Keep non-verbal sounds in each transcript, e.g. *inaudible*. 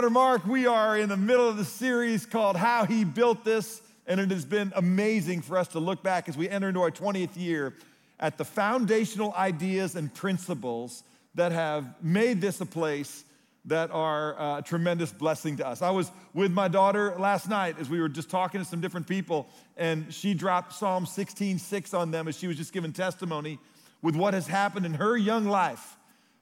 Watermark. We are in the middle of the series called How He Built This, and it has been amazing for us to look back as we enter into our 20th year at the foundational ideas and principles that have made this a place that are uh, a tremendous blessing to us. I was with my daughter last night as we were just talking to some different people, and she dropped Psalm 16:6 on them as she was just giving testimony with what has happened in her young life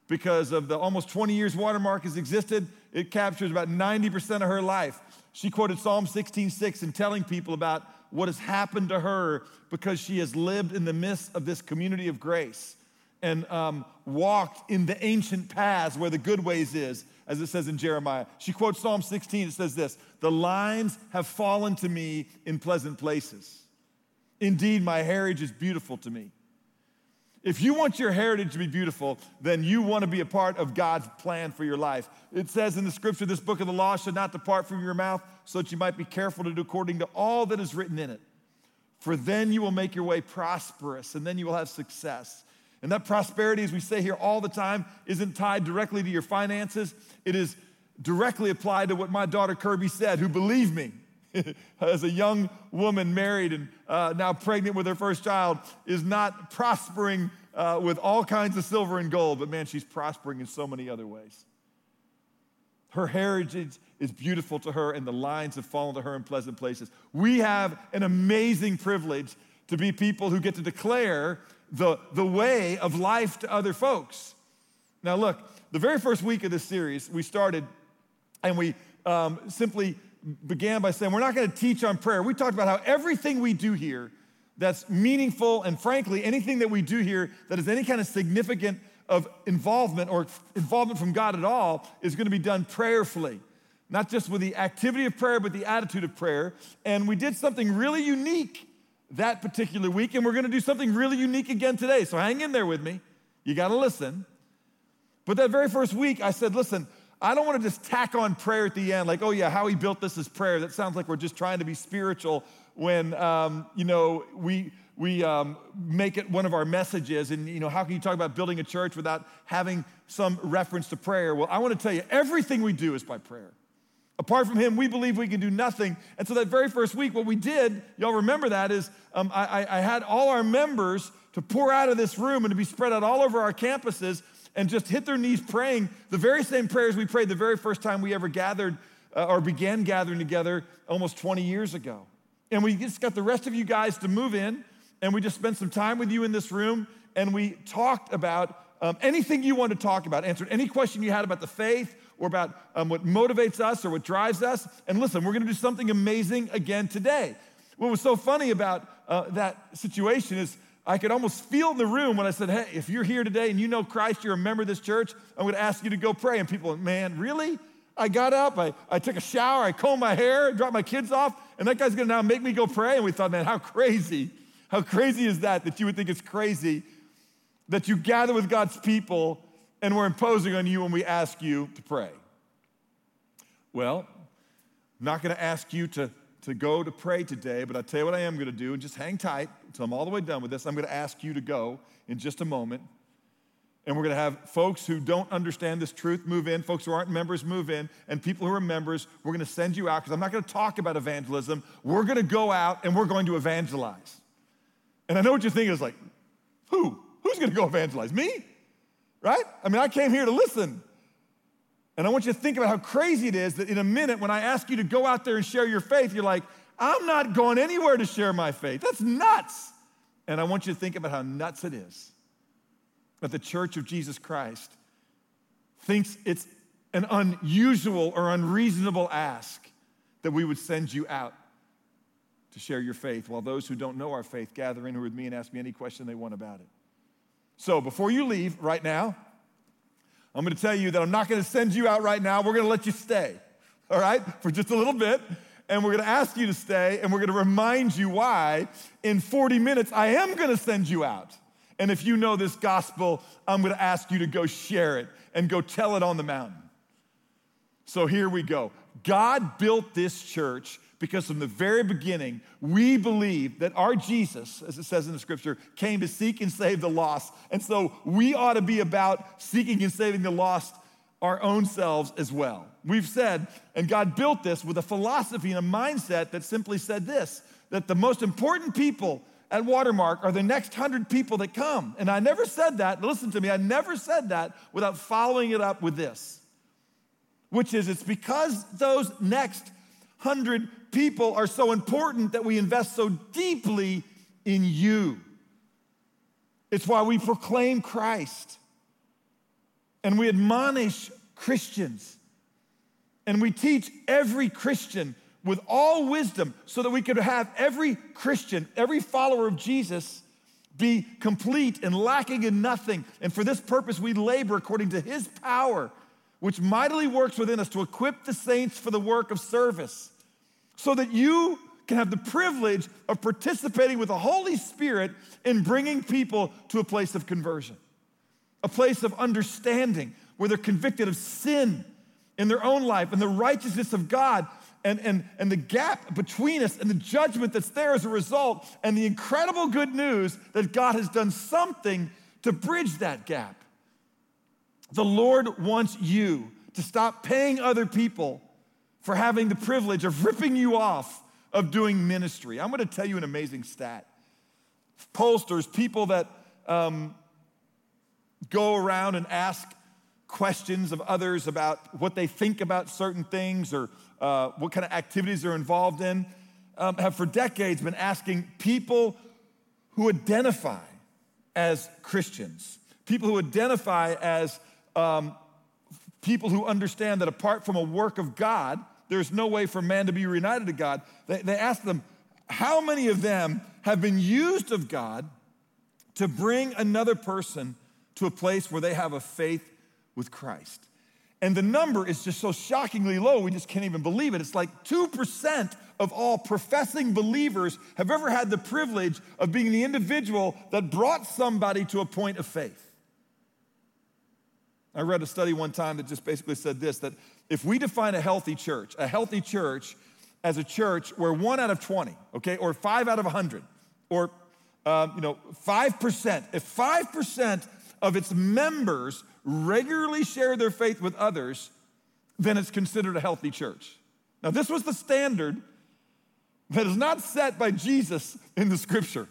because of the almost 20 years Watermark has existed. It captures about 90% of her life. She quoted Psalm 16:6 in telling people about what has happened to her because she has lived in the midst of this community of grace and um, walked in the ancient paths where the good ways is, as it says in Jeremiah. She quotes Psalm 16. It says this The lines have fallen to me in pleasant places. Indeed, my heritage is beautiful to me. If you want your heritage to be beautiful, then you want to be a part of God's plan for your life. It says in the scripture, this book of the law should not depart from your mouth, so that you might be careful to do according to all that is written in it. For then you will make your way prosperous, and then you will have success. And that prosperity, as we say here all the time, isn't tied directly to your finances. It is directly applied to what my daughter Kirby said, who believe me, *laughs* as a young woman married and uh, now pregnant with her first child, is not prospering uh, with all kinds of silver and gold, but man, she's prospering in so many other ways. Her heritage is beautiful to her, and the lines have fallen to her in pleasant places. We have an amazing privilege to be people who get to declare the, the way of life to other folks. Now, look, the very first week of this series, we started and we um, simply began by saying, We're not going to teach on prayer. We talked about how everything we do here that's meaningful, and frankly, anything that we do here that is any kind of significant of involvement or involvement from God at all is going to be done prayerfully. Not just with the activity of prayer, but the attitude of prayer. And we did something really unique that particular week, and we're going to do something really unique again today. So hang in there with me. You got to listen. But that very first week, I said, listen, I don't want to just tack on prayer at the end, like, oh yeah, how he built this is prayer. That sounds like we're just trying to be spiritual when, um, you know, we, we um, make it one of our messages. And, you know, how can you talk about building a church without having some reference to prayer? Well, I want to tell you, everything we do is by prayer. Apart from him, we believe we can do nothing. And so that very first week, what we did, y'all remember that, is um, I, I had all our members to pour out of this room and to be spread out all over our campuses and just hit their knees praying the very same prayers we prayed the very first time we ever gathered uh, or began gathering together almost 20 years ago. And we just got the rest of you guys to move in, and we just spent some time with you in this room, and we talked about um, anything you wanted to talk about, answered any question you had about the faith or about um, what motivates us or what drives us. And listen, we're going to do something amazing again today. What was so funny about uh, that situation is I could almost feel in the room when I said, Hey, if you're here today and you know Christ, you're a member of this church, I'm gonna ask you to go pray. And people Man, really? I got up, I, I took a shower, I combed my hair, dropped my kids off, and that guy's gonna now make me go pray. And we thought, Man, how crazy, how crazy is that that you would think it's crazy that you gather with God's people and we're imposing on you when we ask you to pray? Well, I'm not gonna ask you to to go to pray today, but I'll tell you what I am going to do, and just hang tight until I'm all the way done with this. I'm going to ask you to go in just a moment. And we're going to have folks who don't understand this truth move in, folks who aren't members move in, and people who are members, we're going to send you out because I'm not going to talk about evangelism. We're going to go out and we're going to evangelize. And I know what you're thinking is like, who? Who's going to go evangelize? Me? Right? I mean, I came here to listen. And I want you to think about how crazy it is that in a minute, when I ask you to go out there and share your faith, you're like, I'm not going anywhere to share my faith. That's nuts. And I want you to think about how nuts it is that the church of Jesus Christ thinks it's an unusual or unreasonable ask that we would send you out to share your faith while those who don't know our faith gather in here with me and ask me any question they want about it. So before you leave right now, I'm going to tell you that I'm not going to send you out right now. We're going to let you stay, all right, for just a little bit. And we're going to ask you to stay, and we're going to remind you why in 40 minutes I am going to send you out. And if you know this gospel, I'm going to ask you to go share it and go tell it on the mountain. So here we go. God built this church because from the very beginning, we believe that our Jesus, as it says in the scripture, came to seek and save the lost. And so we ought to be about seeking and saving the lost our own selves as well. We've said, and God built this with a philosophy and a mindset that simply said this that the most important people at Watermark are the next hundred people that come. And I never said that, listen to me, I never said that without following it up with this, which is it's because those next hundred people are so important that we invest so deeply in you. It's why we proclaim Christ and we admonish Christians and we teach every Christian with all wisdom so that we could have every Christian, every follower of Jesus be complete and lacking in nothing. And for this purpose, we labor according to his power, which mightily works within us to equip the saints for the work of service, so that you can have the privilege of participating with the Holy Spirit in bringing people to a place of conversion, a place of understanding where they're convicted of sin in their own life and the righteousness of God and, and, and the gap between us and the judgment that's there as a result, and the incredible good news that God has done something to bridge that gap. The Lord wants you to stop paying other people for having the privilege of ripping you off of doing ministry. I'm going to tell you an amazing stat. Pollsters, people that um, go around and ask questions of others about what they think about certain things or uh, what kind of activities they're involved in, um, have for decades been asking people who identify as Christians, people who identify as um, people who understand that apart from a work of God, there's no way for man to be reunited to God. They, they ask them, how many of them have been used of God to bring another person to a place where they have a faith with Christ? And the number is just so shockingly low, we just can't even believe it. It's like 2% of all professing believers have ever had the privilege of being the individual that brought somebody to a point of faith. I read a study one time that just basically said this that if we define a healthy church, a healthy church as a church where one out of 20, okay, or five out of 100, or um, you know, 5%, if 5% of its members regularly share their faith with others, then it's considered a healthy church. Now, this was the standard that is not set by Jesus in the scripture,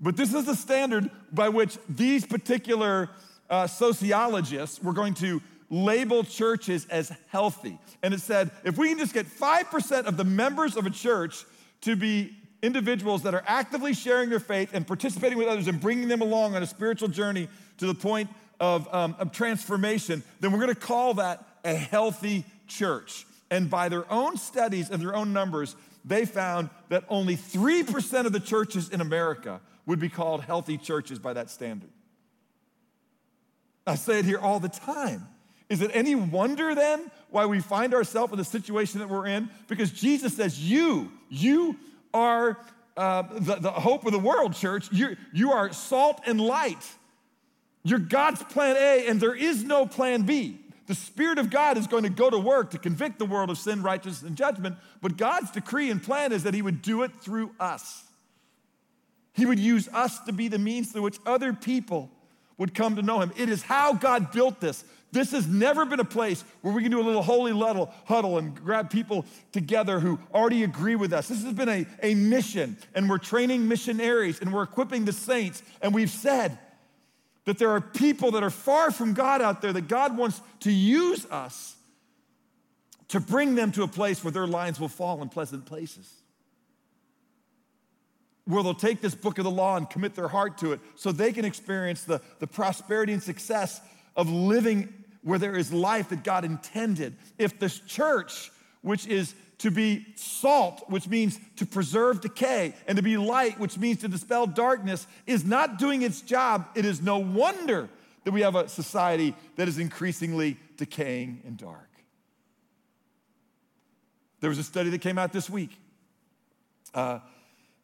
but this is the standard by which these particular uh, sociologists were going to label churches as healthy. And it said if we can just get 5% of the members of a church to be individuals that are actively sharing their faith and participating with others and bringing them along on a spiritual journey to the point of, um, of transformation, then we're going to call that a healthy church. And by their own studies and their own numbers, they found that only 3% of the churches in America would be called healthy churches by that standard. I say it here all the time. Is it any wonder then why we find ourselves in the situation that we're in? Because Jesus says, You, you are uh, the, the hope of the world, church. You, you are salt and light. You're God's plan A, and there is no plan B. The Spirit of God is going to go to work to convict the world of sin, righteousness, and judgment, but God's decree and plan is that He would do it through us. He would use us to be the means through which other people would come to know Him. It is how God built this. This has never been a place where we can do a little holy little huddle and grab people together who already agree with us. This has been a, a mission, and we're training missionaries and we're equipping the saints, and we've said, that there are people that are far from God out there that God wants to use us to bring them to a place where their lines will fall in pleasant places. Where they'll take this book of the law and commit their heart to it so they can experience the, the prosperity and success of living where there is life that God intended. If this church, which is to be salt, which means to preserve decay, and to be light, which means to dispel darkness, is not doing its job, it is no wonder that we have a society that is increasingly decaying and dark. There was a study that came out this week uh,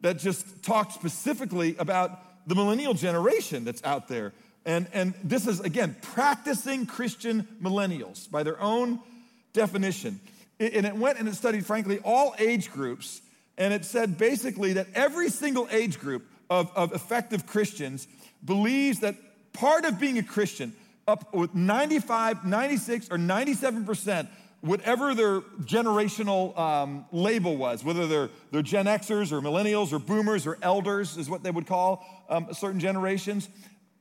that just talked specifically about the millennial generation that's out there. And, and this is, again, practicing Christian millennials by their own definition and it went and it studied, frankly, all age groups. And it said basically that every single age group of, of effective Christians believes that part of being a Christian, up with 95, 96, or 97%, whatever their generational um, label was, whether they're, they're Gen Xers or millennials or boomers or elders, is what they would call um, certain generations.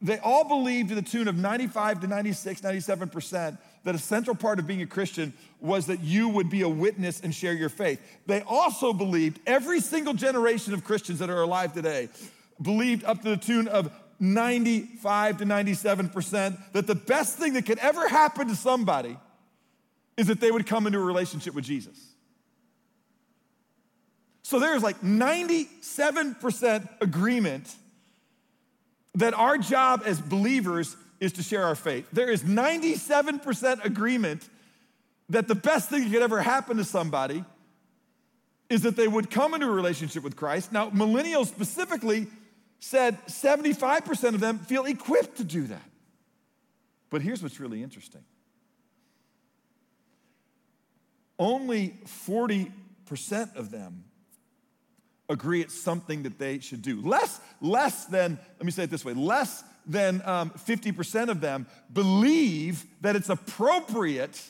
They all believed to the tune of 95 to 96, 97% that a central part of being a Christian was that you would be a witness and share your faith. They also believed, every single generation of Christians that are alive today, believed up to the tune of 95 to 97% that the best thing that could ever happen to somebody is that they would come into a relationship with Jesus. So there's like 97% agreement that our job as believers is to share our faith. There is 97% agreement that the best thing that could ever happen to somebody is that they would come into a relationship with Christ. Now, millennials specifically said 75% of them feel equipped to do that. But here's what's really interesting only 40% of them agree it's something that they should do. Less, less than, let me say it this way, less than um, 50% of them believe that it's appropriate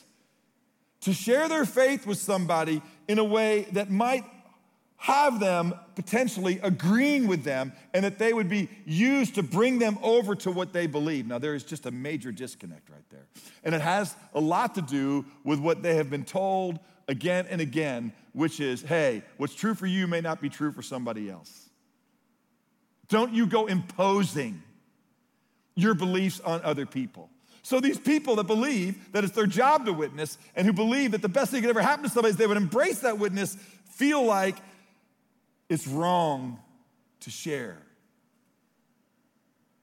to share their faith with somebody in a way that might have them potentially agreeing with them and that they would be used to bring them over to what they believe. Now, there is just a major disconnect right there. And it has a lot to do with what they have been told again and again, which is hey, what's true for you may not be true for somebody else. Don't you go imposing your beliefs on other people. So, these people that believe that it's their job to witness and who believe that the best thing that could ever happen to somebody is they would embrace that witness feel like it's wrong to share.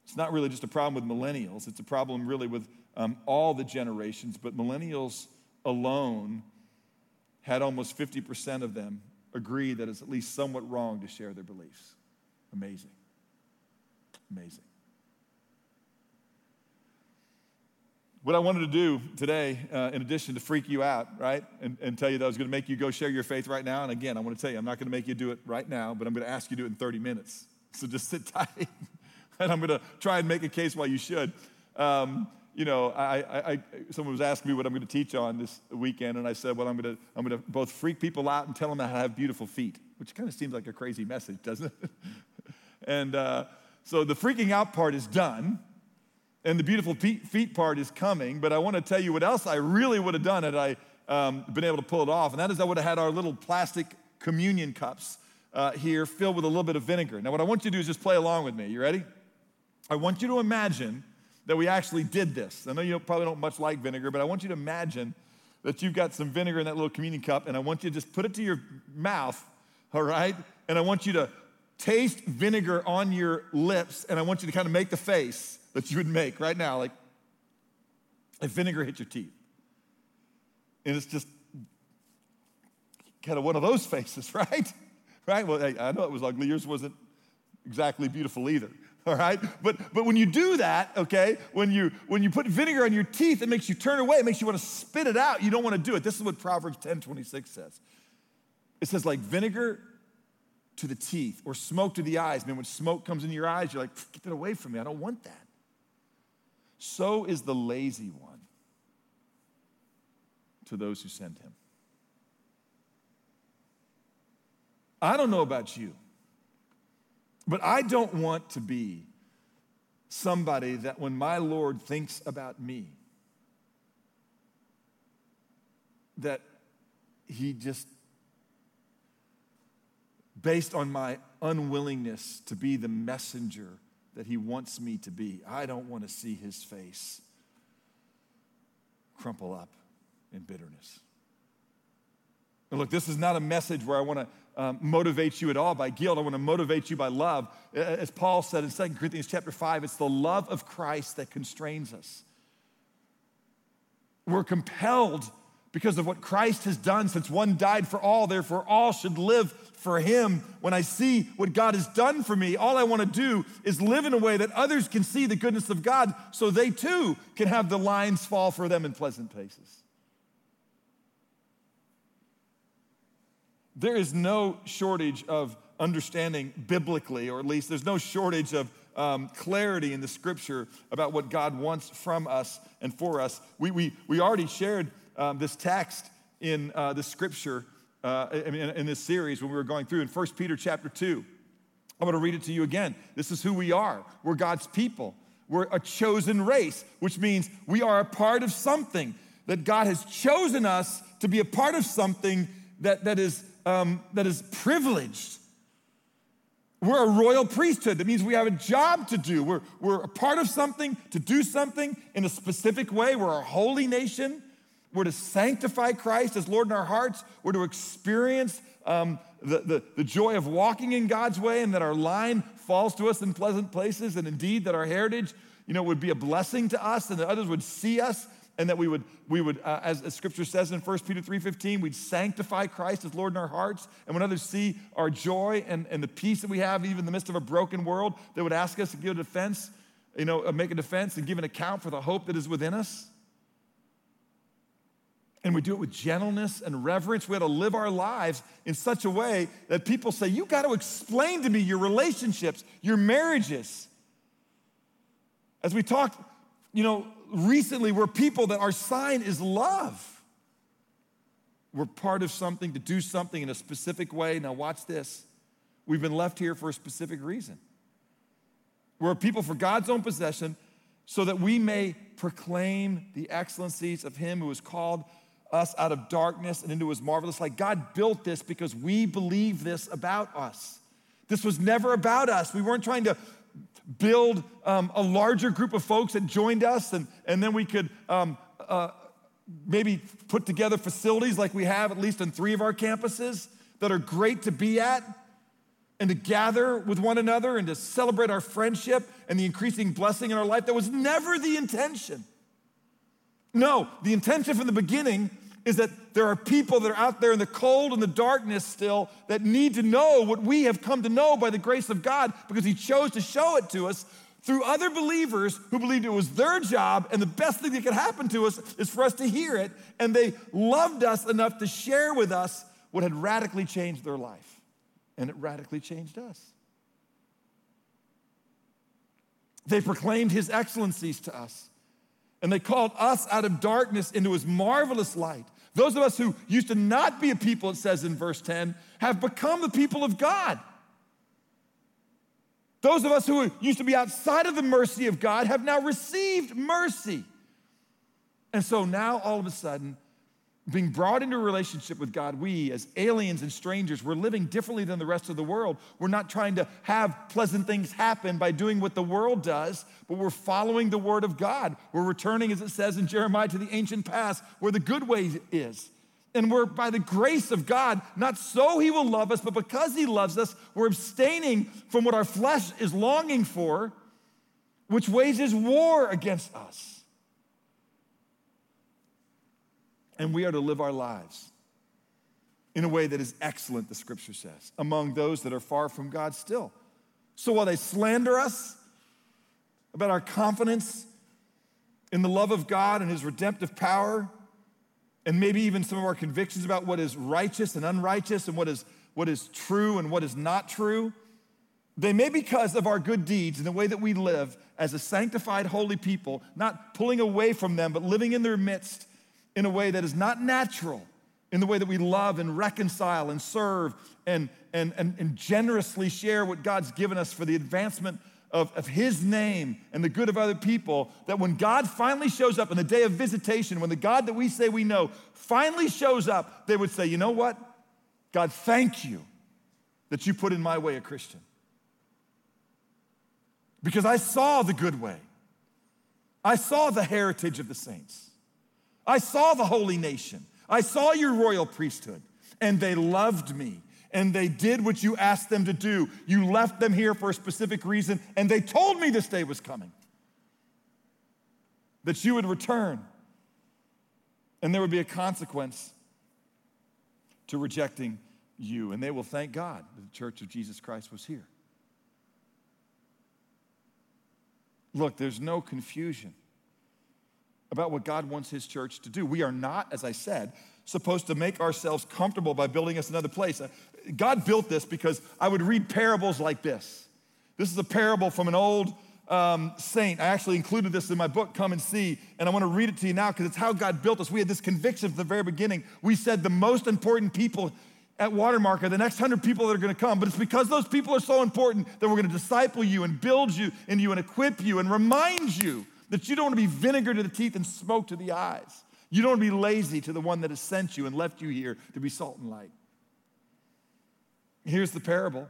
It's not really just a problem with millennials, it's a problem really with um, all the generations, but millennials alone had almost 50% of them agree that it's at least somewhat wrong to share their beliefs. Amazing. Amazing. What I wanted to do today, uh, in addition to freak you out, right, and, and tell you that I was going to make you go share your faith right now, and again, I want to tell you, I'm not going to make you do it right now, but I'm going to ask you to do it in 30 minutes. So just sit *laughs* tight, and I'm going to try and make a case why you should. Um, you know, I, I, I, someone was asking me what I'm going to teach on this weekend, and I said, well, I'm going to, I'm going to both freak people out and tell them how to have beautiful feet, which kind of seems like a crazy message, doesn't it? *laughs* and uh, so the freaking out part is done and the beautiful feet part is coming. But I want to tell you what else I really would have done had I um, been able to pull it off, and that is I would have had our little plastic communion cups uh, here filled with a little bit of vinegar. Now, what I want you to do is just play along with me. You ready? I want you to imagine that we actually did this. I know you probably don't much like vinegar, but I want you to imagine that you've got some vinegar in that little communion cup, and I want you to just put it to your mouth, all right? And I want you to taste vinegar on your lips, and I want you to kind of make the face that you would make right now, like if vinegar hit your teeth. And it's just kind of one of those *laughs* faces, right? Right? Well, I know it was ugly. Yours wasn't exactly beautiful either. *laughs* All right? But but when you do that, okay, when you when you put vinegar on your teeth, it makes you turn away, it makes you want to spit it out. You don't want to do it. This is what Proverbs 10 26 says. It says, like vinegar to the teeth or smoke to the eyes. Man, when smoke comes into your eyes, you're like, get that away from me. I don't want that so is the lazy one to those who send him. I don't know about you, but I don't want to be somebody that when my Lord thinks about me, that he just, based on my unwillingness to be the messenger that He wants me to be. I don't want to see His face crumple up in bitterness. Look, this is not a message where I want to um, motivate you at all by guilt. I want to motivate you by love. As Paul said in 2 Corinthians chapter 5, it's the love of Christ that constrains us. We're compelled because of what Christ has done since one died for all, therefore all should live for him. When I see what God has done for me, all I want to do is live in a way that others can see the goodness of God so they too can have the lines fall for them in pleasant places. There is no shortage of understanding biblically, or at least there's no shortage of um, clarity in the scripture about what God wants from us and for us. We, we, we already shared um, this text in uh, the scripture uh, in, in this series when we were going through in 1 Peter chapter 2. I'm going to read it to you again. This is who we are. We're God's people. We're a chosen race, which means we are a part of something, that God has chosen us to be a part of something that, that, is, um, that is privileged. We're a royal priesthood. That means we have a job to do. We're, we're a part of something, to do something in a specific way. We're a holy nation. We're to sanctify Christ as Lord in our hearts. We're to experience um, the, the, the joy of walking in God's way and that our line falls to us in pleasant places, and indeed that our heritage, you know, would be a blessing to us and that others would see us and that we would, we would uh, as, as, scripture says in 1 peter 3.15 we'd sanctify christ as lord in our hearts and when others see our joy and, and the peace that we have even in the midst of a broken world they would ask us to give a defense you know uh, make a defense and give an account for the hope that is within us and we do it with gentleness and reverence. We have to live our lives in such a way that people say, You got to explain to me your relationships, your marriages. As we talked, you know, recently, we're people that our sign is love. We're part of something to do something in a specific way. Now, watch this. We've been left here for a specific reason. We're people for God's own possession so that we may proclaim the excellencies of Him who is called us out of darkness and into his marvelous light. God built this because we believe this about us. This was never about us. We weren't trying to build um, a larger group of folks that joined us and, and then we could um, uh, maybe put together facilities like we have at least in three of our campuses that are great to be at and to gather with one another and to celebrate our friendship and the increasing blessing in our life. That was never the intention. No, the intention from the beginning is that there are people that are out there in the cold and the darkness still that need to know what we have come to know by the grace of God because He chose to show it to us through other believers who believed it was their job and the best thing that could happen to us is for us to hear it. And they loved us enough to share with us what had radically changed their life. And it radically changed us. They proclaimed His excellencies to us. And they called us out of darkness into his marvelous light. Those of us who used to not be a people, it says in verse 10, have become the people of God. Those of us who used to be outside of the mercy of God have now received mercy. And so now all of a sudden, being brought into a relationship with God, we as aliens and strangers, we're living differently than the rest of the world. We're not trying to have pleasant things happen by doing what the world does, but we're following the word of God. We're returning, as it says in Jeremiah, to the ancient past where the good way is. And we're by the grace of God, not so he will love us, but because he loves us, we're abstaining from what our flesh is longing for, which wages war against us. And we are to live our lives in a way that is excellent, the scripture says, among those that are far from God still. So while they slander us about our confidence in the love of God and his redemptive power, and maybe even some of our convictions about what is righteous and unrighteous and what is, what is true and what is not true, they may, because of our good deeds and the way that we live as a sanctified, holy people, not pulling away from them, but living in their midst in a way that is not natural, in the way that we love and reconcile and serve and, and, and, and generously share what God's given us for the advancement of, of His name and the good of other people, that when God finally shows up in the day of visitation, when the God that we say we know finally shows up, they would say, You know what? God, thank you that you put in my way a Christian. Because I saw the good way, I saw the heritage of the saints. I saw the holy nation. I saw your royal priesthood, and they loved me, and they did what you asked them to do. You left them here for a specific reason, and they told me this day was coming that you would return, and there would be a consequence to rejecting you. And they will thank God that the church of Jesus Christ was here. Look, there's no confusion about what God wants His church to do. We are not, as I said, supposed to make ourselves comfortable by building us another place. Uh, God built this because I would read parables like this This is a parable from an old um, saint. I actually included this in my book, Come and See, and I want to read it to you now because it's how God built us. We had this conviction from the very beginning. We said the most important people at Watermark are the next hundred people that are going to come, but it's because those people are so important that we're going to disciple you and build you and you and equip you and remind you that you don't want to be vinegar to the teeth and smoke to the eyes. You don't want to be lazy to the one that has sent you and left you here to be salt and light. Here's the parable.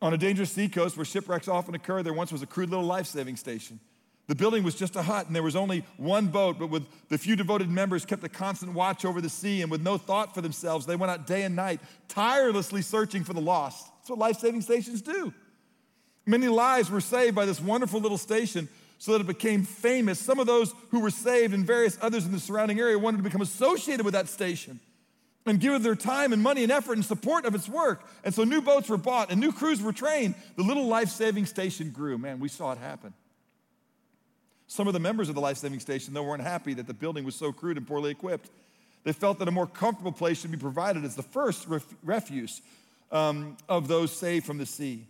On a dangerous seacoast where shipwrecks often occur, there once was a crude little life saving station. The building was just a hut and there was only one boat, but with the few devoted members kept a constant watch over the sea and with no thought for themselves, they went out day and night, tirelessly searching for the lost. That's what life saving stations do. Many lives were saved by this wonderful little station so that it became famous. Some of those who were saved and various others in the surrounding area wanted to become associated with that station and give their time and money and effort in support of its work. And so new boats were bought and new crews were trained. The little life saving station grew. Man, we saw it happen. Some of the members of the life saving station, though, weren't happy that the building was so crude and poorly equipped. They felt that a more comfortable place should be provided as the first ref- refuge um, of those saved from the sea.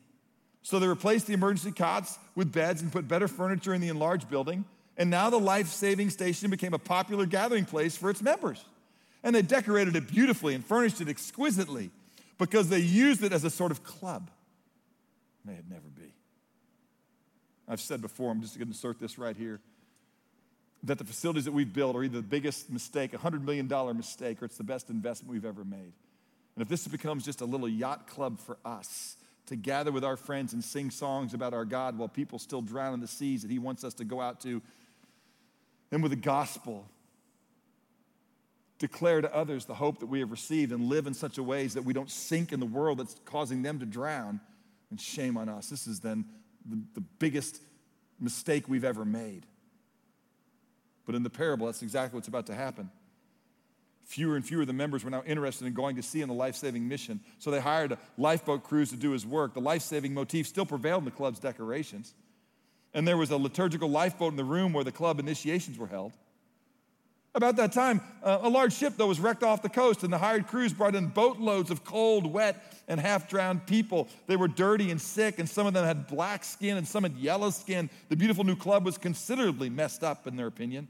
So they replaced the emergency cots with beds and put better furniture in the enlarged building. And now the life saving station became a popular gathering place for its members. And they decorated it beautifully and furnished it exquisitely because they used it as a sort of club. May it never be. I've said before, I'm just going to insert this right here, that the facilities that we've built are either the biggest mistake, a $100 million mistake, or it's the best investment we've ever made. And if this becomes just a little yacht club for us, to gather with our friends and sing songs about our God while people still drown in the seas that He wants us to go out to. And with the gospel, declare to others the hope that we have received and live in such a ways that we don't sink in the world that's causing them to drown. And shame on us. This is then the, the biggest mistake we've ever made. But in the parable, that's exactly what's about to happen. Fewer and fewer of the members were now interested in going to sea on the life saving mission, so they hired a lifeboat crews to do his work. The life saving motif still prevailed in the club's decorations. And there was a liturgical lifeboat in the room where the club initiations were held. About that time, uh, a large ship, though, was wrecked off the coast, and the hired crews brought in boatloads of cold, wet, and half drowned people. They were dirty and sick, and some of them had black skin and some had yellow skin. The beautiful new club was considerably messed up, in their opinion.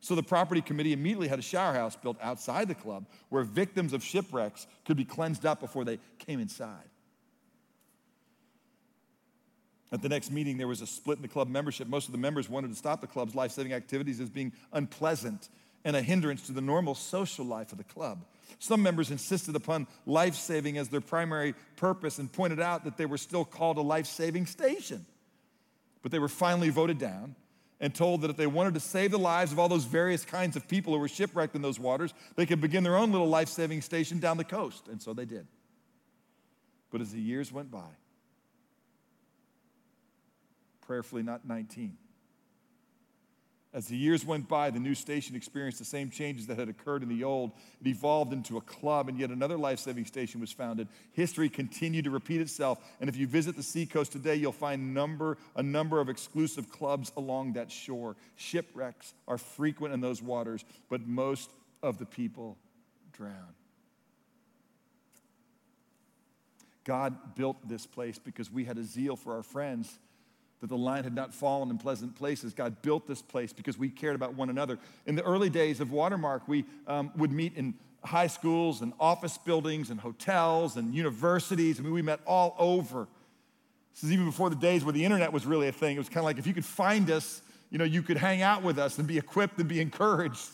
So the property committee immediately had a shower house built outside the club where victims of shipwrecks could be cleansed up before they came inside. At the next meeting, there was a split in the club membership. Most of the members wanted to stop the club's life saving activities as being unpleasant and a hindrance to the normal social life of the club. Some members insisted upon life saving as their primary purpose and pointed out that they were still called a life saving station. But they were finally voted down and told that if they wanted to save the lives of all those various kinds of people who were shipwrecked in those waters, they could begin their own little life saving station down the coast. And so they did. But as the years went by, prayerfully not 19, as the years went by, the new station experienced the same changes that had occurred in the old. It evolved into a club, and yet another life saving station was founded. History continued to repeat itself. And if you visit the seacoast today, you'll find number, a number of exclusive clubs along that shore. Shipwrecks are frequent in those waters, but most of the people drown. God built this place because we had a zeal for our friends that the line had not fallen in pleasant places. God built this place because we cared about one another. In the early days of Watermark, we um, would meet in high schools and office buildings and hotels and universities. I mean, we met all over. This is even before the days where the internet was really a thing. It was kind of like if you could find us, you know, you could hang out with us and be equipped and be encouraged.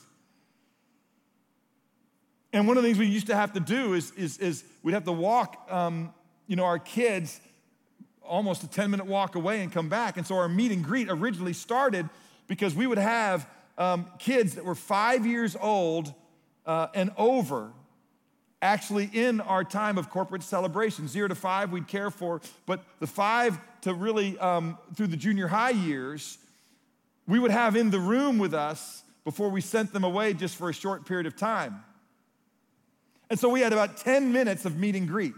And one of the things we used to have to do is, is, is we'd have to walk, um, you know, our kids almost a 10 minute walk away and come back. And so our meet and greet originally started because we would have um, kids that were five years old uh, and over actually in our time of corporate celebration. Zero to five, we'd care for, but the five to really um, through the junior high years, we would have in the room with us before we sent them away just for a short period of time. And so we had about 10 minutes of meet and greet.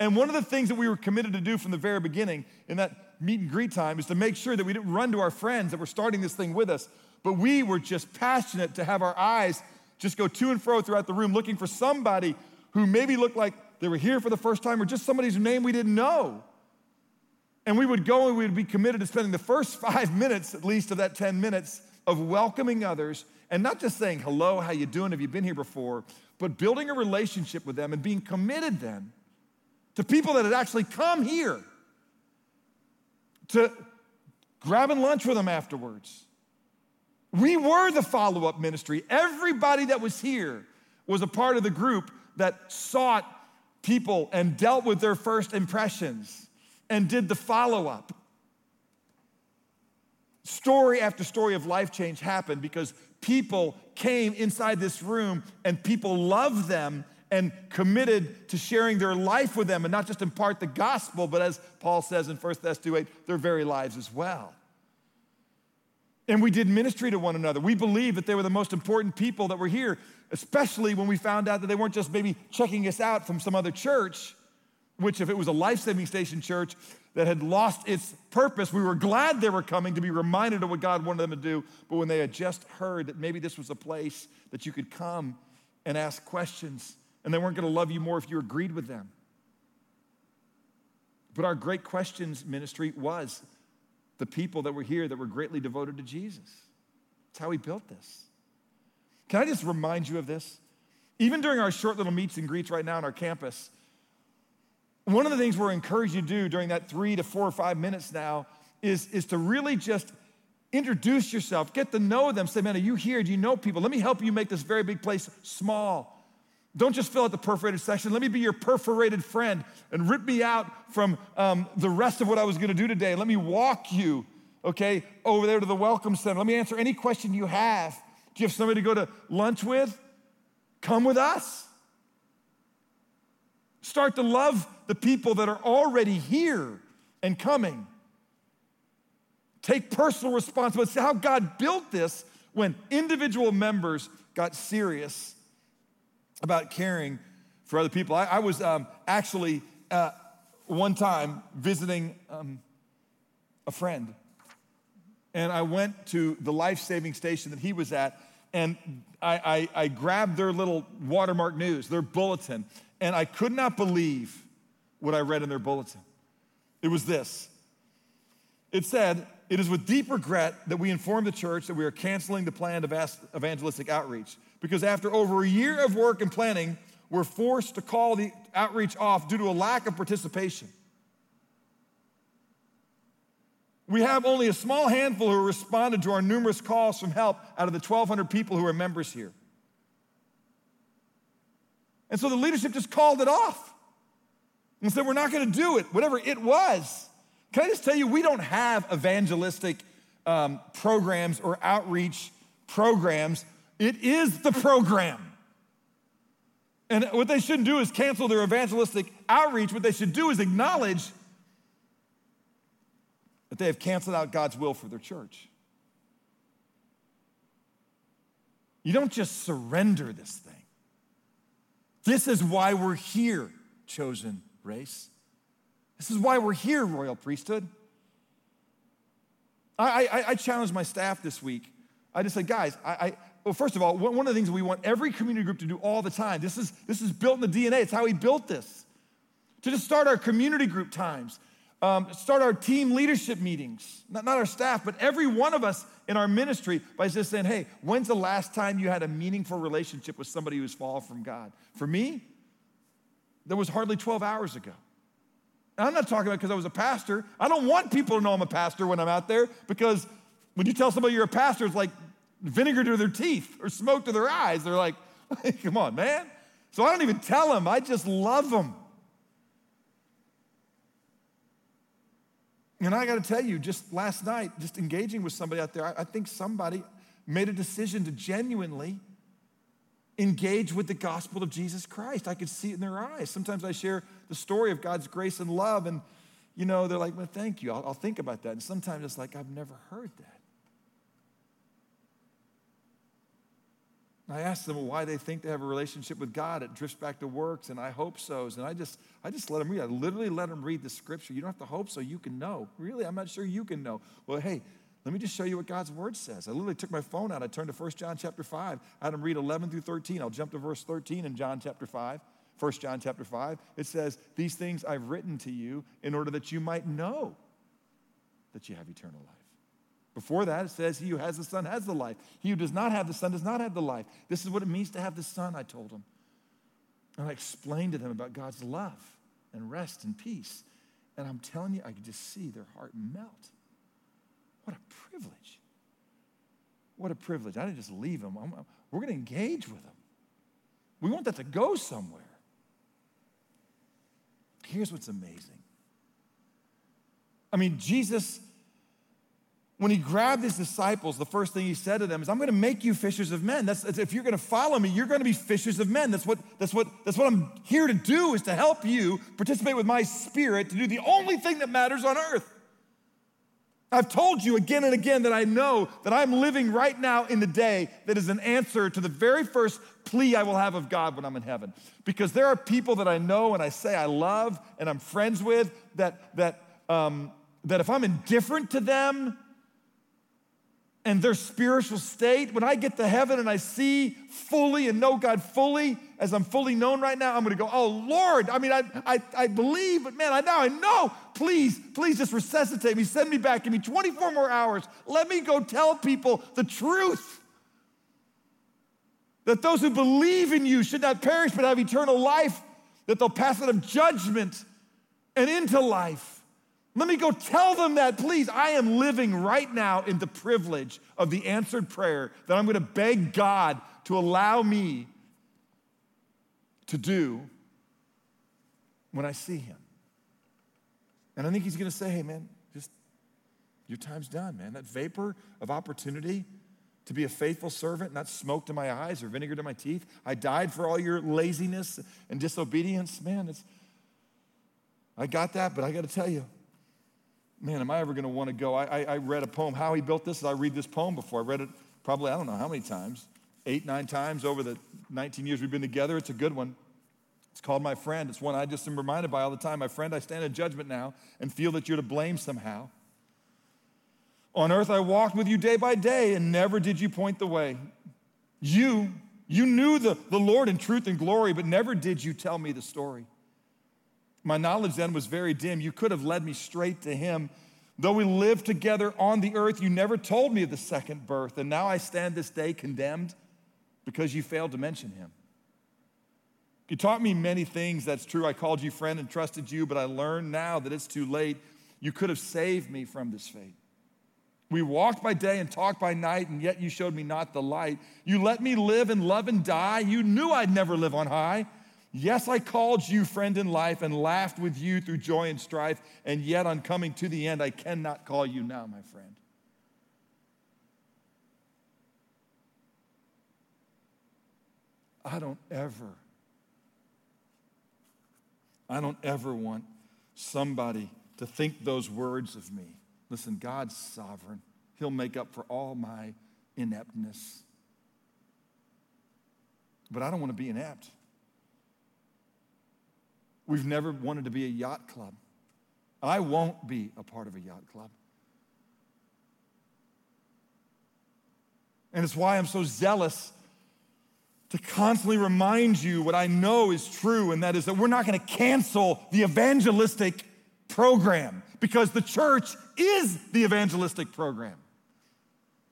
And one of the things that we were committed to do from the very beginning in that meet and greet time is to make sure that we didn't run to our friends that were starting this thing with us, but we were just passionate to have our eyes just go to and fro throughout the room looking for somebody who maybe looked like they were here for the first time or just somebody's name we didn't know. And we would go and we would be committed to spending the first *laughs* five minutes, at least of that 10 minutes, of welcoming others and not just saying, hello, how you doing? Have you been here before? But building a relationship with them and being committed then to people that had actually come here to grabbing lunch with them afterwards. We were the follow up ministry. Everybody that was here was a part of the group that sought people and dealt with their first impressions and did the follow up. Story after story of life change happened because people came inside this room and people loved them and committed to sharing their life with them and not just impart the gospel, but as Paul says in 1 Thess 2 8, their very lives as well. And we did ministry to one another. We believed that they were the most important people that were here, especially when we found out that they weren't just maybe checking us out from some other church, which, if it was a life saving station church that had lost its purpose, we were glad they were coming to be reminded of what God wanted them to do. But when they had just heard that maybe this was a place that you could come and ask questions, and they weren't going to love you more if you agreed with them. But our Great Questions ministry was the people that were here that were greatly devoted to Jesus. That's how we built this. Can I just remind you of this? Even during our short little meets and greets right now on our campus, one of the things we're encouraged to do during that three to four or five minutes now is, is to really just introduce yourself, get to know them. Say, man, are you here? Do you know people? Let me help you make this very big place small. Don't just fill out the perforated section. Let me be your perforated friend and rip me out from um, the rest of what I was going to do today. Let me walk you, okay, over there to the welcome center. Let me answer any question you have. Do you have somebody to go to lunch with? Come with us. Start to love the people that are already here and coming. Take personal responsibility. See how God built this when individual members got serious about caring for other people. I, I was um, actually uh, one time visiting um, a friend, and I went to the life saving station that he was at, and I, I, I grabbed their little watermark news, their bulletin, and I could not believe what I read in their bulletin. It was this it said, It is with deep regret that we inform the church that we are canceling the planned evangelistic outreach because after over a year of work and planning, we're forced to call the outreach off due to a lack of participation. We have only a small handful who responded to our numerous calls from help out of the 1,200 people who are members here. And so the leadership just called it off and said, We're not going to do it, whatever it was. Can I just tell you, we don't have evangelistic um, programs or outreach programs it is the program. And what they shouldn't do is cancel their evangelistic outreach. What they should do is acknowledge that they have canceled out God's will for their church. You don't just surrender this thing. This is why we're here, chosen race. This is why we're here, royal priesthood. I, I, I challenged my staff this week. I just said, guys, I, I well, first of all, one of the things we want every community group to do all the time, this is, this is built in the DNA, it's how he built this. To just start our community group times, um, start our team leadership meetings, not, not our staff, but every one of us in our ministry by just saying, hey, when's the last time you had a meaningful relationship with somebody who's fallen from God? For me, there was hardly 12 hours ago. And I'm not talking about because I was a pastor. I don't want people to know I'm a pastor when I'm out there because when you tell somebody you're a pastor, it's like vinegar to their teeth or smoke to their eyes. They're like, *laughs* come on, man. So I don't even tell them, I just love them. And I got to tell you, just last night, just engaging with somebody out there, I, I think somebody made a decision to genuinely engage with the gospel of Jesus Christ. I could see it in their eyes. Sometimes I share the story of God's grace and love, and you know, they're like, well, thank you. I'll, I'll think about that. And sometimes it's like, I've never heard that. I ask them why they think they have a relationship with God. It drifts back to works, and I hope so's. And I just, I just let them read. I literally let them read the scripture. You don't have to hope so, you can know. Really, I'm not sure you can know. Well, hey, let me just show you what God's word says. I literally took my phone out. I turned to 1 John chapter 5. I had them read 11 through 13. I'll jump to verse 13 in John chapter 5. 1 John chapter 5. It says, These things I've written to you in order that you might know that you have eternal life. Before that, it says, He who has the Son has the life. He who does not have the Son does not have the life. This is what it means to have the Son, I told him. And I explained to them about God's love and rest and peace. And I'm telling you, I could just see their heart melt. What a privilege. What a privilege. I didn't just leave them. I'm, we're going to engage with them. We want that to go somewhere. Here's what's amazing. I mean, Jesus when he grabbed his disciples, the first thing he said to them is, I'm going to make you fishers of men. That's, if you're going to follow me, you're going to be fishers of men. That's what, that's, what, that's what I'm here to do is to help you participate with my spirit to do the only thing that matters on earth. I've told you again and again that I know that I'm living right now in the day that is an answer to the very first plea I will have of God when I'm in heaven. Because there are people that I know and I say I love and I'm friends with that, that, um, that if I'm indifferent to them, and their spiritual state, when I get to heaven and I see fully and know God fully, as I'm fully known right now, I'm gonna go, oh Lord, I mean, I, I, I believe, but man, I now I know. Please, please just resuscitate me, send me back, give me 24 more hours. Let me go tell people the truth. That those who believe in you should not perish but have eternal life, that they'll pass out of judgment and into life. Let me go tell them that, please. I am living right now in the privilege of the answered prayer that I'm going to beg God to allow me to do when I see Him. And I think He's going to say, hey, man, just your time's done, man. That vapor of opportunity to be a faithful servant, not smoke to my eyes or vinegar to my teeth. I died for all your laziness and disobedience. Man, it's, I got that, but I got to tell you, man, am I ever going to want to go? I, I, I, read a poem, how he built this. I read this poem before. I read it probably, I don't know how many times, eight, nine times over the 19 years we've been together. It's a good one. It's called My Friend. It's one I just am reminded by all the time. My friend, I stand in judgment now and feel that you're to blame somehow. On earth, I walked with you day by day, and never did you point the way. You, you knew the, the Lord in truth and glory, but never did you tell me the story. My knowledge then was very dim. You could have led me straight to him. Though we lived together on the earth, you never told me of the second birth, and now I stand this day condemned because you failed to mention him. You taught me many things, that's true. I called you friend and trusted you, but I learned now that it's too late. You could have saved me from this fate. We walked by day and talked by night, and yet you showed me not the light. You let me live and love and die. You knew I'd never live on high. Yes, I called you friend in life and laughed with you through joy and strife, and yet on coming to the end, I cannot call you now, my friend. I don't ever, I don't ever want somebody to think those words of me. Listen, God's sovereign. He'll make up for all my ineptness. But I don't want to be inept. We've never wanted to be a yacht club. I won't be a part of a yacht club. And it's why I'm so zealous to constantly remind you what I know is true, and that is that we're not going to cancel the evangelistic program because the church is the evangelistic program.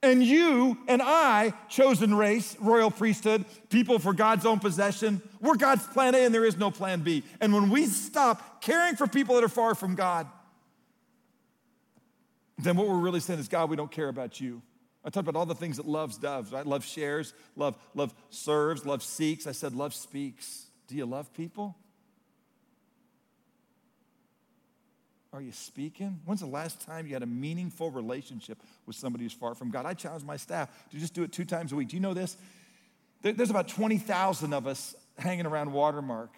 And you and I, chosen race, royal priesthood, people for God's own possession, we're God's plan A and there is no plan B. And when we stop caring for people that are far from God, then what we're really saying is, God, we don't care about you. I talked about all the things that loves does, right? Love shares, love, love serves, love seeks. I said love speaks. Do you love people? Are you speaking? When's the last time you had a meaningful relationship with somebody who's far from God? I challenge my staff to just do it two times a week. Do you know this? There's about 20,000 of us hanging around Watermark.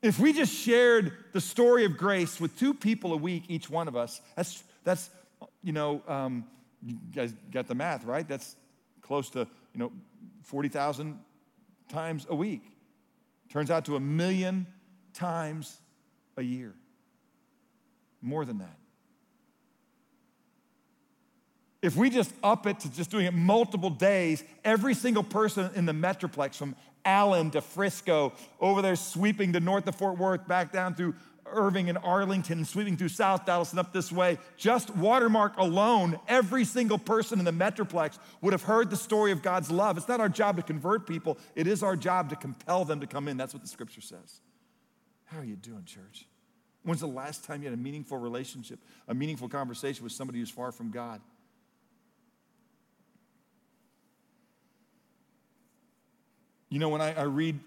If we just shared the story of grace with two people a week, each one of us, that's, that's you know, um, you guys got the math, right? That's close to, you know, 40,000 times a week. Turns out to a million times a year. More than that. If we just up it to just doing it multiple days, every single person in the Metroplex, from Allen to Frisco, over there sweeping the north of Fort Worth, back down through Irving and Arlington, sweeping through South Dallas and up this way, just Watermark alone, every single person in the Metroplex would have heard the story of God's love. It's not our job to convert people, it is our job to compel them to come in. That's what the scripture says. How are you doing, church? When's the last time you had a meaningful relationship, a meaningful conversation with somebody who's far from God? You know, when I, I read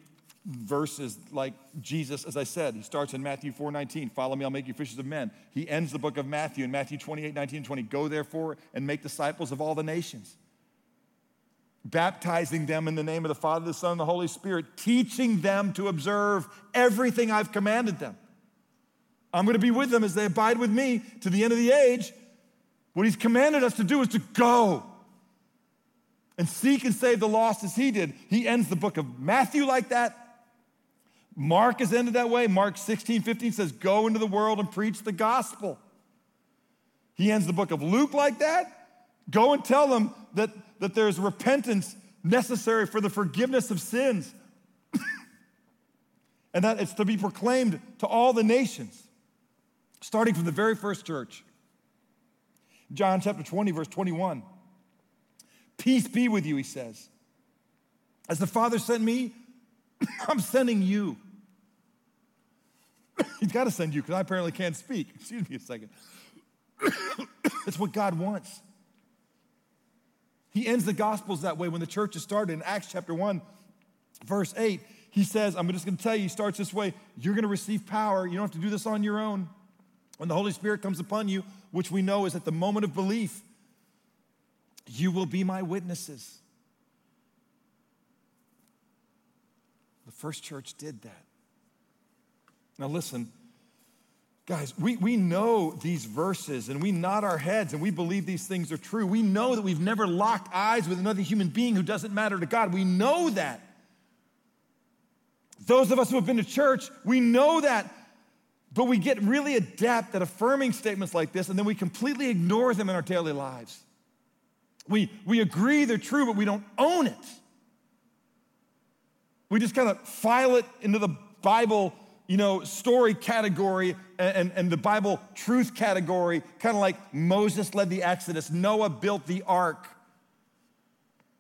verses like Jesus, as I said, he starts in Matthew 4 19, follow me, I'll make you fishers of men. He ends the book of Matthew in Matthew 28 19 20, go therefore and make disciples of all the nations, baptizing them in the name of the Father, the Son, and the Holy Spirit, teaching them to observe everything I've commanded them. I'm going to be with them as they abide with me to the end of the age. What he's commanded us to do is to go and seek and save the lost as he did. He ends the book of Matthew like that. Mark is ended that way. Mark 16, 15 says, Go into the world and preach the gospel. He ends the book of Luke like that. Go and tell them that, that there's repentance necessary for the forgiveness of sins. *coughs* and that it's to be proclaimed to all the nations, starting from the very first church. John chapter 20, verse 21. Peace be with you, he says. As the Father sent me, *coughs* I'm sending you. *coughs* He's got to send you because I apparently can't speak. Excuse me a second. That's what God wants. He ends the Gospels that way when the church is started in Acts chapter 1, verse 8. He says, I'm just going to tell you, he starts this way you're going to receive power. You don't have to do this on your own. When the Holy Spirit comes upon you, which we know is at the moment of belief, you will be my witnesses. The first church did that. Now, listen, guys, we, we know these verses and we nod our heads and we believe these things are true. We know that we've never locked eyes with another human being who doesn't matter to God. We know that. Those of us who have been to church, we know that. But we get really adept at affirming statements like this and then we completely ignore them in our daily lives. We, we agree they're true, but we don't own it. We just kind of file it into the Bible, you know, story category and, and, the Bible truth category, kind of like Moses led the Exodus, Noah built the ark,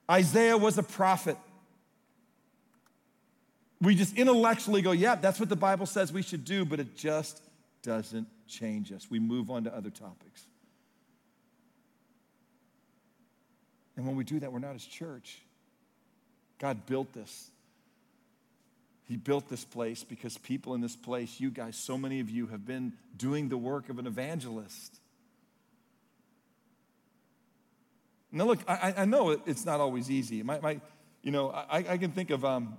Isaiah was a prophet. We just intellectually go, yeah, that's what the Bible says we should do, but it just doesn't change us. We move on to other topics. And when we do that, we're not his church. God built this. He built this place because people in this place, you guys, so many of you have been doing the work of an evangelist. Now, look, I, I know it's not always easy. My, my you know, I, I, can think of um,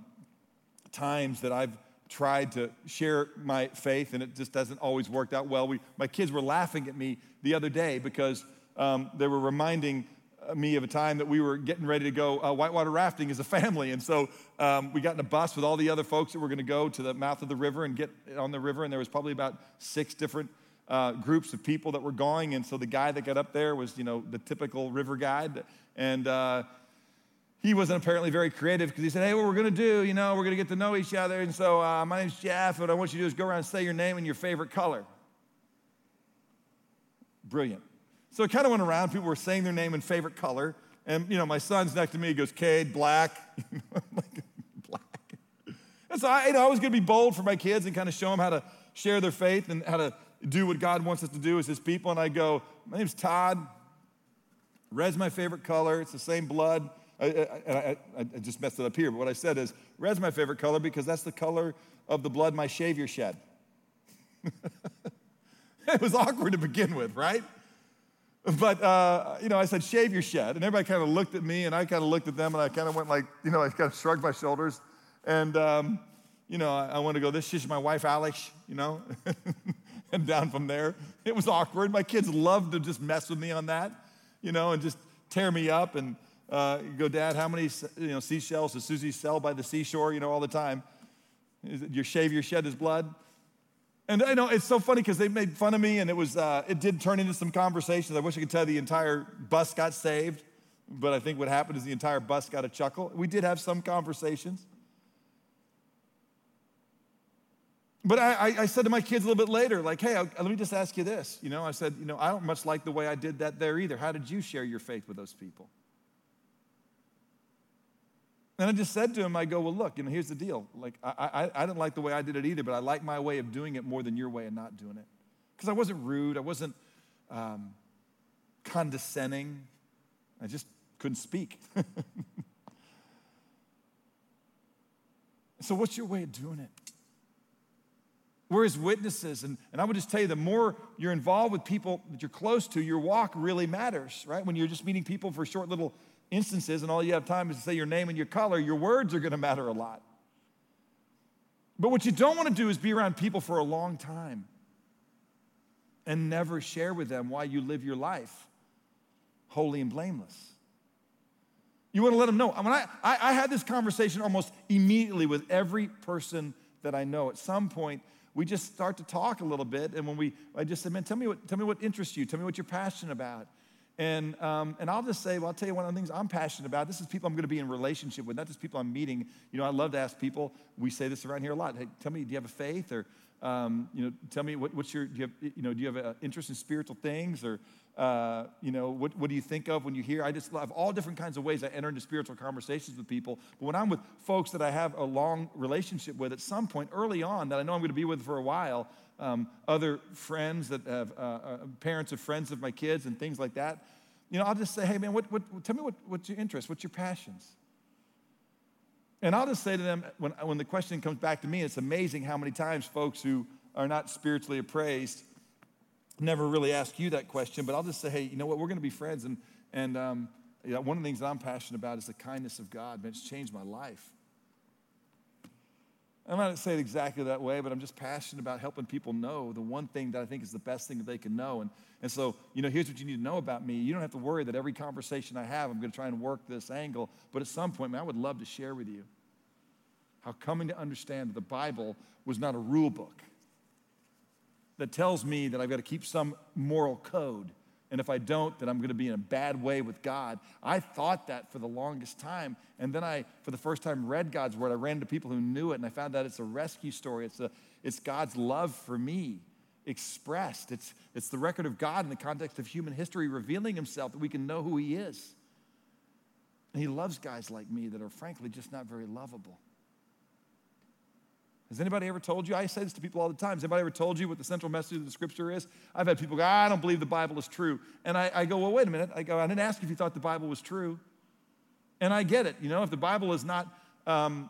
times that I've tried to share my faith and it just doesn't always work out well. We, my kids were laughing at me the other day because um, they were reminding me of a time that we were getting ready to go uh, whitewater rafting as a family. And so um, we got in a bus with all the other folks that were going to go to the mouth of the river and get on the river. And there was probably about six different uh, groups of people that were going. And so the guy that got up there was, you know, the typical river guide. And uh, he wasn't apparently very creative because he said, Hey, what we're going to do, you know, we're going to get to know each other. And so uh, my name's Jeff. And What I want you to do is go around and say your name and your favorite color. Brilliant. So it kind of went around. People were saying their name and favorite color. And, you know, my son's next to me. He goes, Cade, black. *laughs* black. And so I, you know, I was going to be bold for my kids and kind of show them how to share their faith and how to do what God wants us to do as his people. And I go, my name's Todd. Red's my favorite color. It's the same blood. I, I, I, I just messed it up here, but what I said is, red's my favorite color because that's the color of the blood my Savior shed. *laughs* it was awkward to begin with, right? *laughs* But, uh, you know, I said, shave your shed. And everybody kind of looked at me, and I kind of looked at them, and I kind of went like, you know, I kind of shrugged my shoulders. And, um, you know, I, I want to go, this is my wife, Alex, you know, *laughs* and down from there. It was awkward. My kids loved to just mess with me on that, you know, and just tear me up and uh, go, Dad, how many, you know, seashells does Susie sell by the seashore, you know, all the time? Is it, your shave your shed is blood? And I know it's so funny because they made fun of me, and it was uh, it did turn into some conversations. I wish I could tell the entire bus got saved, but I think what happened is the entire bus got a chuckle. We did have some conversations. But I, I, said to my kids a little bit later, like, hey, let me just ask you this. You know, I said, you know, I don't much like the way I did that there either. How did you share your faith with those people? And I just said to him, I go, well, look, you know, here's the deal. Like, I, I, I didn't like the way I did it either, but I like my way of doing it more than your way of not doing it. Because I wasn't rude, I wasn't um, condescending, I just couldn't speak. *laughs* so, what's your way of doing it? We're his witnesses. And, and I would just tell you the more you're involved with people that you're close to, your walk really matters, right? When you're just meeting people for short little instances and all you have time is to say your name and your color, your words are going to matter a lot. But what you don't want to do is be around people for a long time and never share with them why you live your life holy and blameless. You want to let them know. I mean, I, I, I had this conversation almost immediately with every person that I know. At some point, we just start to talk a little bit. And when we, I just said, man, tell me what, tell me what interests you. Tell me what you're passionate about. And, um, and I'll just say, well, I'll tell you one of the things I'm passionate about. This is people I'm going to be in relationship with, not just people I'm meeting. You know, I love to ask people. We say this around here a lot. Hey, tell me, do you have a faith? Or, um, you know, tell me what, what's your, do you have, you know, do you have an interest in spiritual things? Or, uh, you know, what, what do you think of when you hear? I just love all different kinds of ways I enter into spiritual conversations with people. But when I'm with folks that I have a long relationship with, at some point early on, that I know I'm going to be with for a while, um, other friends that have uh, uh, parents of friends of my kids and things like that, you know, I'll just say, hey man, what, what, tell me what, what's your interest? What's your passions? And I'll just say to them when, when the question comes back to me, it's amazing how many times folks who are not spiritually appraised never really ask you that question, but I'll just say, hey, you know what? We're going to be friends. And, and um, you know, one of the things that I'm passionate about is the kindness of God. Man, it's changed my life. I'm not say it exactly that way, but I'm just passionate about helping people know the one thing that I think is the best thing that they can know. And, and so, you know, here's what you need to know about me. You don't have to worry that every conversation I have, I'm going to try and work this angle. But at some point, man, I would love to share with you how coming to understand that the Bible was not a rule book that tells me that I've got to keep some moral code. And if I don't, then I'm going to be in a bad way with God. I thought that for the longest time. And then I, for the first time, read God's word. I ran into people who knew it, and I found out it's a rescue story. It's, a, it's God's love for me expressed. It's, it's the record of God in the context of human history revealing himself that we can know who he is. And he loves guys like me that are frankly just not very lovable. Has anybody ever told you? I say this to people all the time. Has anybody ever told you what the central message of the scripture is? I've had people go, I don't believe the Bible is true. And I, I go, well, wait a minute. I go, I didn't ask if you thought the Bible was true. And I get it. You know, if the Bible is not um,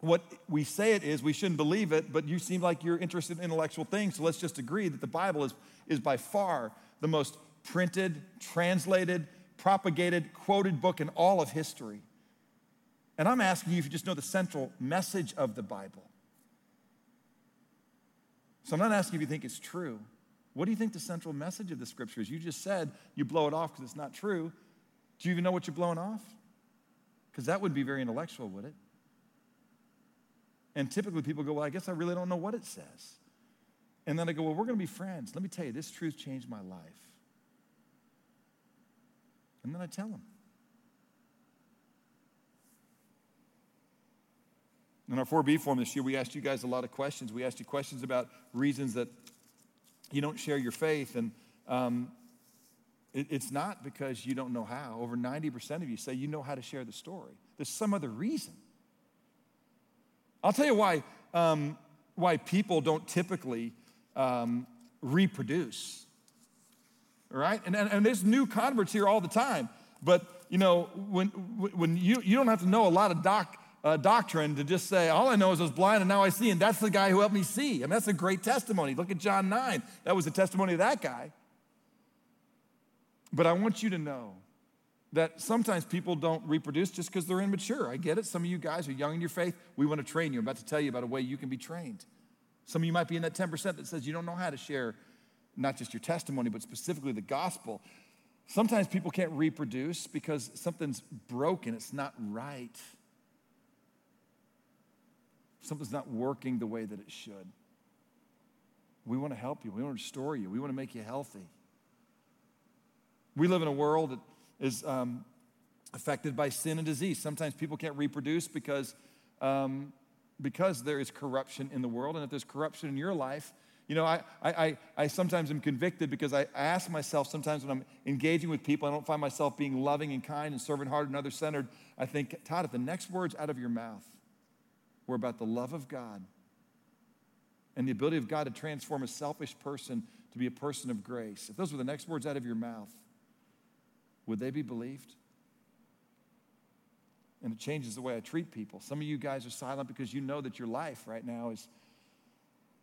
what we say it is, we shouldn't believe it, but you seem like you're interested in intellectual things. So let's just agree that the Bible is, is by far the most printed, translated, propagated, quoted book in all of history. And I'm asking you if you just know the central message of the Bible. So I'm not asking if you think it's true. What do you think the central message of the scripture is? You just said you blow it off because it's not true. Do you even know what you're blowing off? Because that would be very intellectual, would it? And typically people go, Well, I guess I really don't know what it says. And then I go, Well, we're going to be friends. Let me tell you, this truth changed my life. And then I tell them. In our 4B form this year, we asked you guys a lot of questions. We asked you questions about reasons that you don't share your faith. And um, it, it's not because you don't know how. Over 90% of you say you know how to share the story. There's some other reason. I'll tell you why, um, why people don't typically um, reproduce. Right? And, and, and there's new converts here all the time. But, you know, when, when you, you don't have to know a lot of doc, uh, doctrine to just say, all I know is I was blind and now I see, and that's the guy who helped me see. I mean, that's a great testimony. Look at John 9. That was the testimony of that guy. But I want you to know that sometimes people don't reproduce just because they're immature. I get it. Some of you guys are young in your faith. We want to train you. I'm about to tell you about a way you can be trained. Some of you might be in that 10% that says you don't know how to share not just your testimony, but specifically the gospel. Sometimes people can't reproduce because something's broken, it's not right something's not working the way that it should. We want to help you. We want to restore you. We want to make you healthy. We live in a world that is um, affected by sin and disease. Sometimes people can't reproduce because um, because there is corruption in the world, and if there's corruption in your life, you know, I, I, I sometimes am convicted because I ask myself sometimes when I'm engaging with people, I don't find myself being loving and kind and servant hearted and other centered. I think, Todd, if the next words out of your mouth were about the love of God and the ability of God to transform a selfish person to be a person of grace, if those were the next words out of your mouth, would they be believed? And it changes the way I treat people. Some of you guys are silent because you know that your life right now is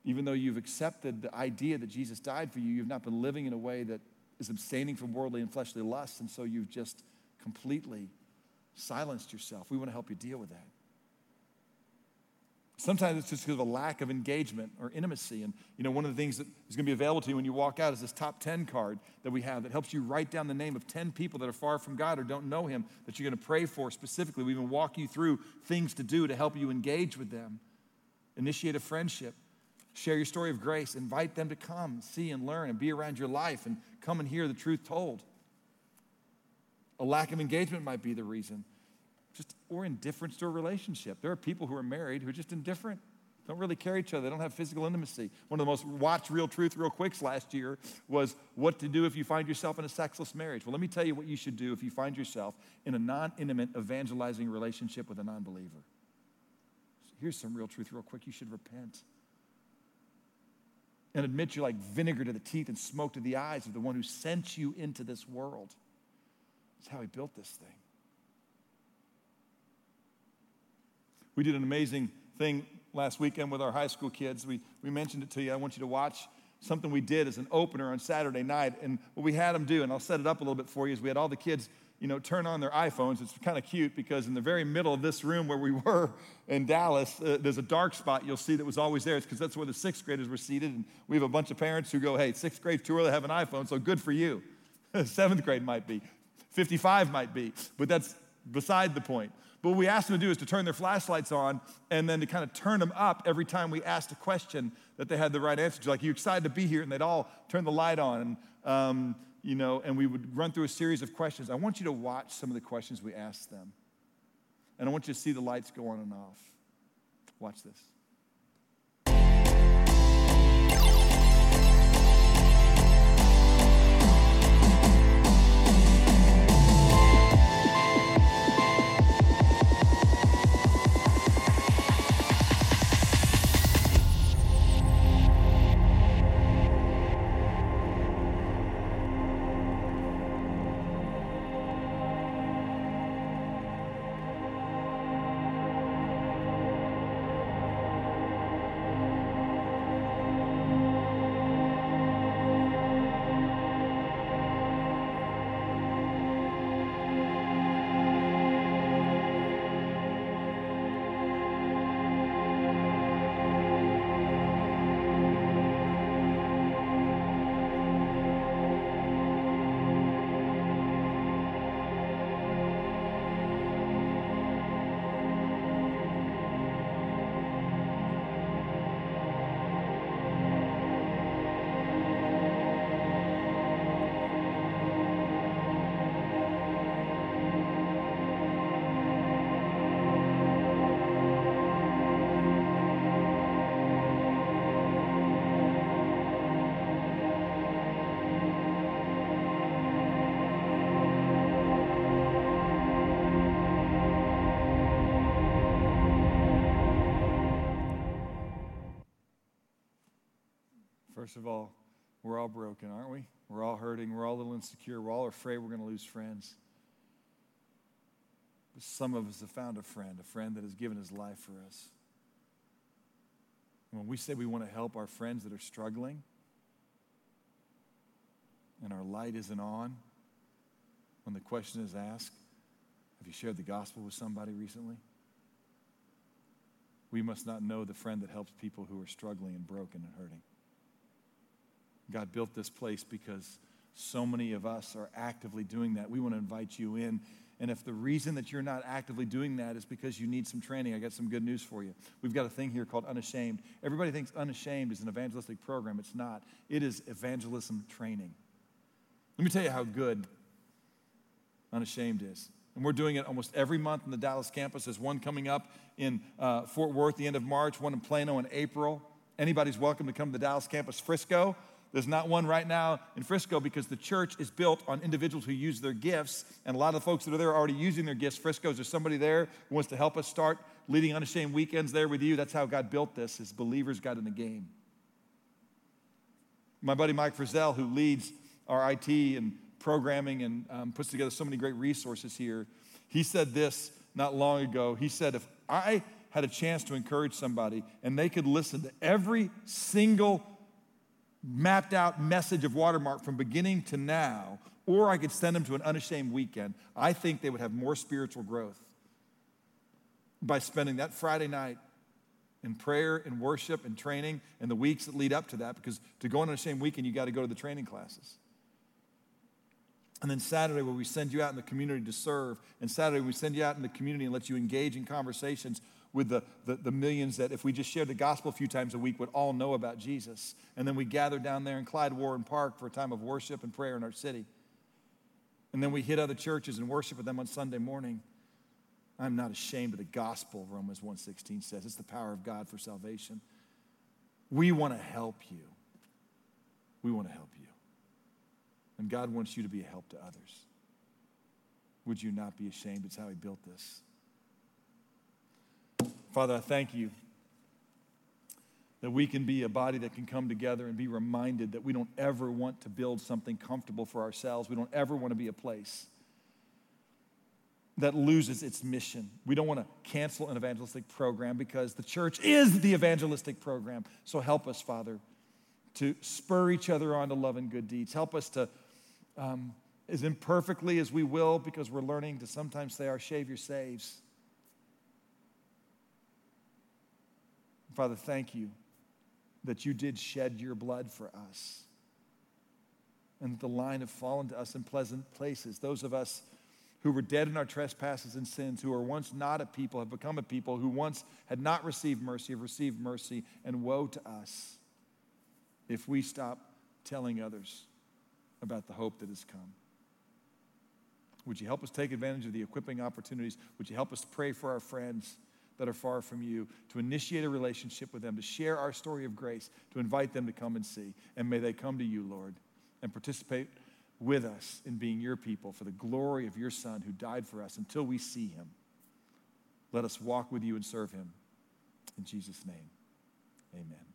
even though you've accepted the idea that Jesus died for you, you've not been living in a way that is abstaining from worldly and fleshly lusts, and so you've just completely silenced yourself. We want to help you deal with that. Sometimes it's just because of a lack of engagement or intimacy. And you know, one of the things that is going to be available to you when you walk out is this top 10 card that we have that helps you write down the name of 10 people that are far from God or don't know Him that you're going to pray for specifically. We even walk you through things to do to help you engage with them, initiate a friendship. Share your story of grace. Invite them to come, see, and learn, and be around your life, and come and hear the truth told. A lack of engagement might be the reason. Just or indifference to a relationship. There are people who are married who are just indifferent, don't really care each other, they don't have physical intimacy. One of the most watched Real Truth Real Quicks last year was what to do if you find yourself in a sexless marriage. Well, let me tell you what you should do if you find yourself in a non intimate evangelizing relationship with a non believer. Here's some real truth, real quick. You should repent and admit you're like vinegar to the teeth and smoke to the eyes of the one who sent you into this world. That's how he built this thing. We did an amazing thing last weekend with our high school kids. We, we mentioned it to you. I want you to watch something we did as an opener on Saturday night. And what we had them do, and I'll set it up a little bit for you, is we had all the kids you know, turn on their iPhones. It's kind of cute because in the very middle of this room where we *laughs* were in Dallas, uh, there's a dark spot you'll see that was always there. It's because that's where the sixth graders were seated. And we have a bunch of parents who go, hey, sixth grade too early have an iPhone, so good for you. *laughs* Seventh grade might be, 55 might be, but that's beside the point. But what we asked them to do is to turn their flashlights on and then to kind of turn them up every time we asked a question that they had the right answer to. Like, you excited to be here? And they'd all turn the light on. And, um, you know, and we would run through a series of questions. I want you to watch some of the questions we asked them. And I want you to see the lights go on and off. Watch this. First of all, we're all broken, aren't we? We're all hurting. We're all a little insecure. We're all afraid we're going to lose friends. But some of us have found a friend, a friend that has given his life for us. When we say we want to help our friends that are struggling and our light isn't on, when the question is asked, Have you shared the gospel with somebody recently? We must not know the friend that helps people who are struggling and broken and hurting. God built this place because so many of us are actively doing that. We want to invite you in. And if the reason that you're not actively doing that is because you need some training, I got some good news for you. We've got a thing here called Unashamed. Everybody thinks Unashamed is an evangelistic program. It's not, it is evangelism training. Let me tell you how good Unashamed is. And we're doing it almost every month in the Dallas campus. There's one coming up in uh, Fort Worth the end of March, one in Plano in April. Anybody's welcome to come to the Dallas campus. Frisco, there's not one right now in Frisco because the church is built on individuals who use their gifts, and a lot of the folks that are there are already using their gifts. Frisco, is there somebody there who wants to help us start leading unashamed weekends there with you? That's how God built this, as believers got in the game. My buddy Mike Frizzell, who leads our IT and programming and um, puts together so many great resources here, he said this not long ago. He said, If I had a chance to encourage somebody and they could listen to every single mapped out message of Watermark from beginning to now, or I could send them to an unashamed weekend, I think they would have more spiritual growth by spending that Friday night in prayer and worship and training and the weeks that lead up to that because to go on unashamed weekend, you got to go to the training classes. And then Saturday, where we send you out in the community to serve. And Saturday, we send you out in the community and let you engage in conversations with the, the, the, millions that, if we just shared the gospel a few times a week, would all know about Jesus. And then we gather down there in Clyde Warren Park for a time of worship and prayer in our city. And then we hit other churches and worship with them on Sunday morning. I'm not ashamed of the gospel, Romans 1.16 says. It's the power of God for salvation. We want to help you. We want to help you. And God wants you to be a help to others. Would you not be ashamed? It's how He built this. Father, I thank you that we can be a body that can come together and be reminded that we don't ever want to build something comfortable for ourselves. We don't ever want to be a place that loses its mission. We don't want to cancel an evangelistic program because the church is the evangelistic program. So help us, Father, to spur each other on to love and good deeds. Help us to, um, as imperfectly as we will, because we're learning to sometimes say, Our Savior saves. Father, thank you that you did shed your blood for us and that the line have fallen to us in pleasant places. Those of us who were dead in our trespasses and sins, who were once not a people, have become a people, who once had not received mercy, have received mercy, and woe to us if we stop telling others about the hope that has come. Would you help us take advantage of the equipping opportunities? Would you help us pray for our friends? That are far from you, to initiate a relationship with them, to share our story of grace, to invite them to come and see. And may they come to you, Lord, and participate with us in being your people for the glory of your Son who died for us until we see him. Let us walk with you and serve him. In Jesus' name, amen.